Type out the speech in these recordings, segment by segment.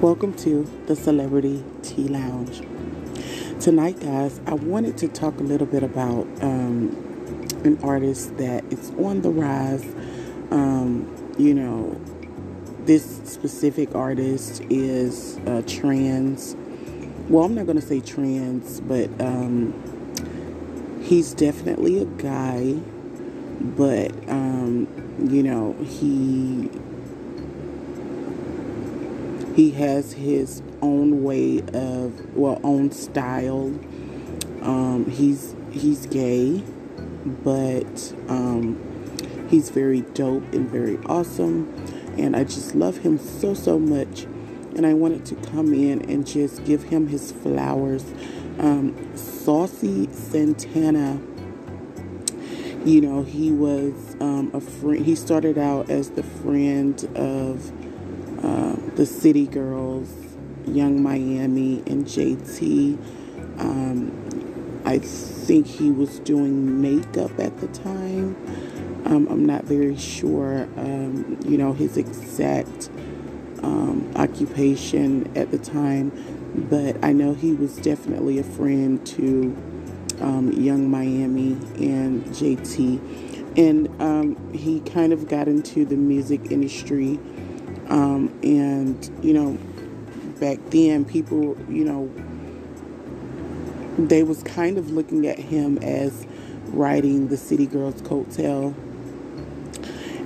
Welcome to the Celebrity Tea Lounge. Tonight, guys, I wanted to talk a little bit about um, an artist that is on the rise. Um, you know, this specific artist is uh, trans. Well, I'm not going to say trans, but um, he's definitely a guy. But, um, you know, he he has his own way of well own style. Um, he's he's gay but um, he's very dope and very awesome and i just love him so so much. And i wanted to come in and just give him his flowers. Um, saucy santana you know he was um, a friend he started out as the friend of uh, the City Girls, Yung Miami, and JT. Um, I think he was doing makeup at the time. Um, I'm not very sure, um, you know, his exact um, occupation at the time, but I know he was definitely a friend to um, Yung Miami and JT. And um, he kind of got into the music industry um, and, you know, back then people, you know, they was kind of looking at him as riding the City Girls coattail.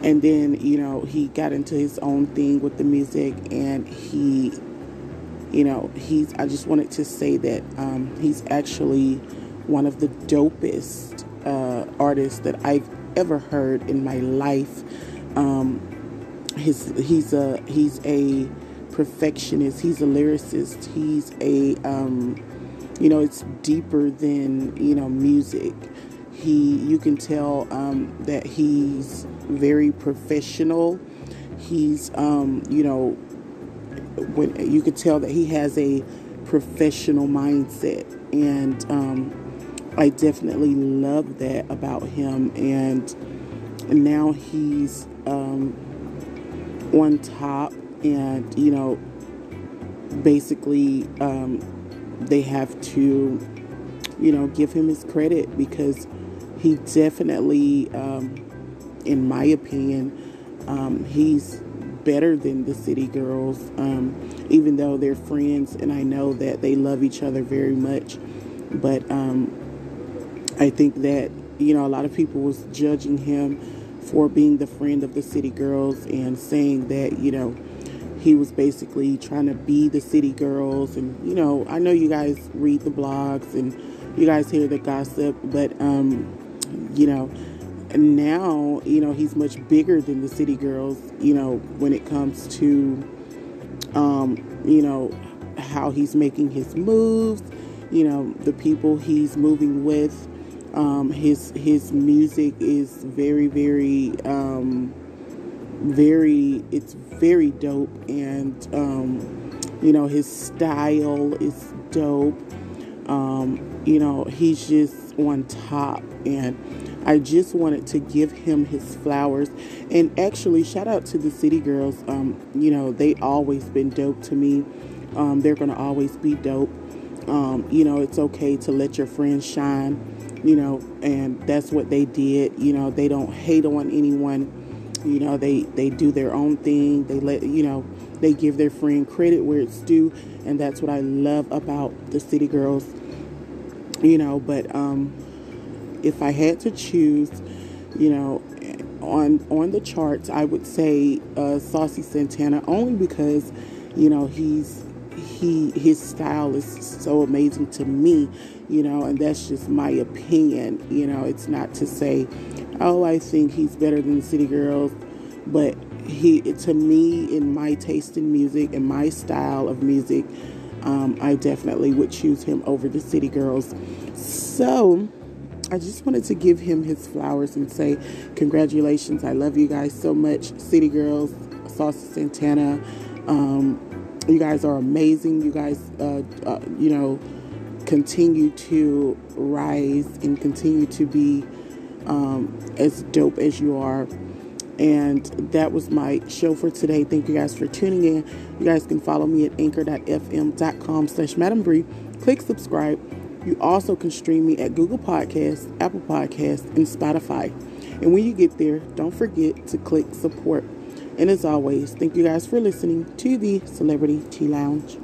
And then, you know, he got into his own thing with the music and he, you know, he's, I just wanted to say that um, he's actually one of the dopest uh, artists that I've ever heard in my life. Um, his he's a he's a perfectionist. He's a lyricist. He's a um, you know it's deeper than you know music. He you can tell um, that he's very professional. He's um, you know when you could tell that he has a professional mindset and um, I definitely love that about him and now he's um, on top and you know basically um, they have to you know give him his credit because he definitely um, in my opinion um, he's better than the city girls um, even though they're friends and i know that they love each other very much. But um, i think that you know a lot of people was judging him for being the friend of the city girls and saying that, you know, he was basically trying to be the city girls. And, you know, I know you guys read the blogs and you guys hear the gossip, but, um, you know, now, you know, he's much bigger than the city girls, you know, when it comes to, um, you know, how he's making his moves, you know, the people he's moving with um, his his music is very very um, very it's very dope and um, you know his style is dope. Um, you know he's just on top and I just wanted to give him his flowers and actually shout out to the city girls. Um, you know they always been dope to me. Um, they're gonna always be dope. you know it's okay to let your friends shine you know, and that's what they did. You know, they don't hate on anyone. You know, they they do their own thing. They let you know they give their friend credit where it's due, and that's what I love about the City Girls. You know, but um, if I had to choose, you know, on on the charts, I would say uh, Saucy Santana only because, you know, he's he his style is so amazing to me, you know, and that's just my opinion. You know, it's not to say, oh, I think he's better than the City Girls, but he to me in my taste in music and my style of music, um, I definitely would choose him over the City Girls. So. I just wanted to give him his flowers and say congratulations. I love you guys so much. City Girls, Saucy Santana. Um, you guys are amazing. You guys, uh, uh, you know, continue to rise and continue to be um, as dope as you are. And that was my show for today. Thank you guys for tuning in. You guys can follow me at anchor.fm.com slash Madam Bree. Click subscribe. You also can stream me at Google Podcasts, Apple Podcasts, and Spotify. And when you get there, don't forget to click support. And as always, thank you guys for listening to the Celebrity Tea Lounge.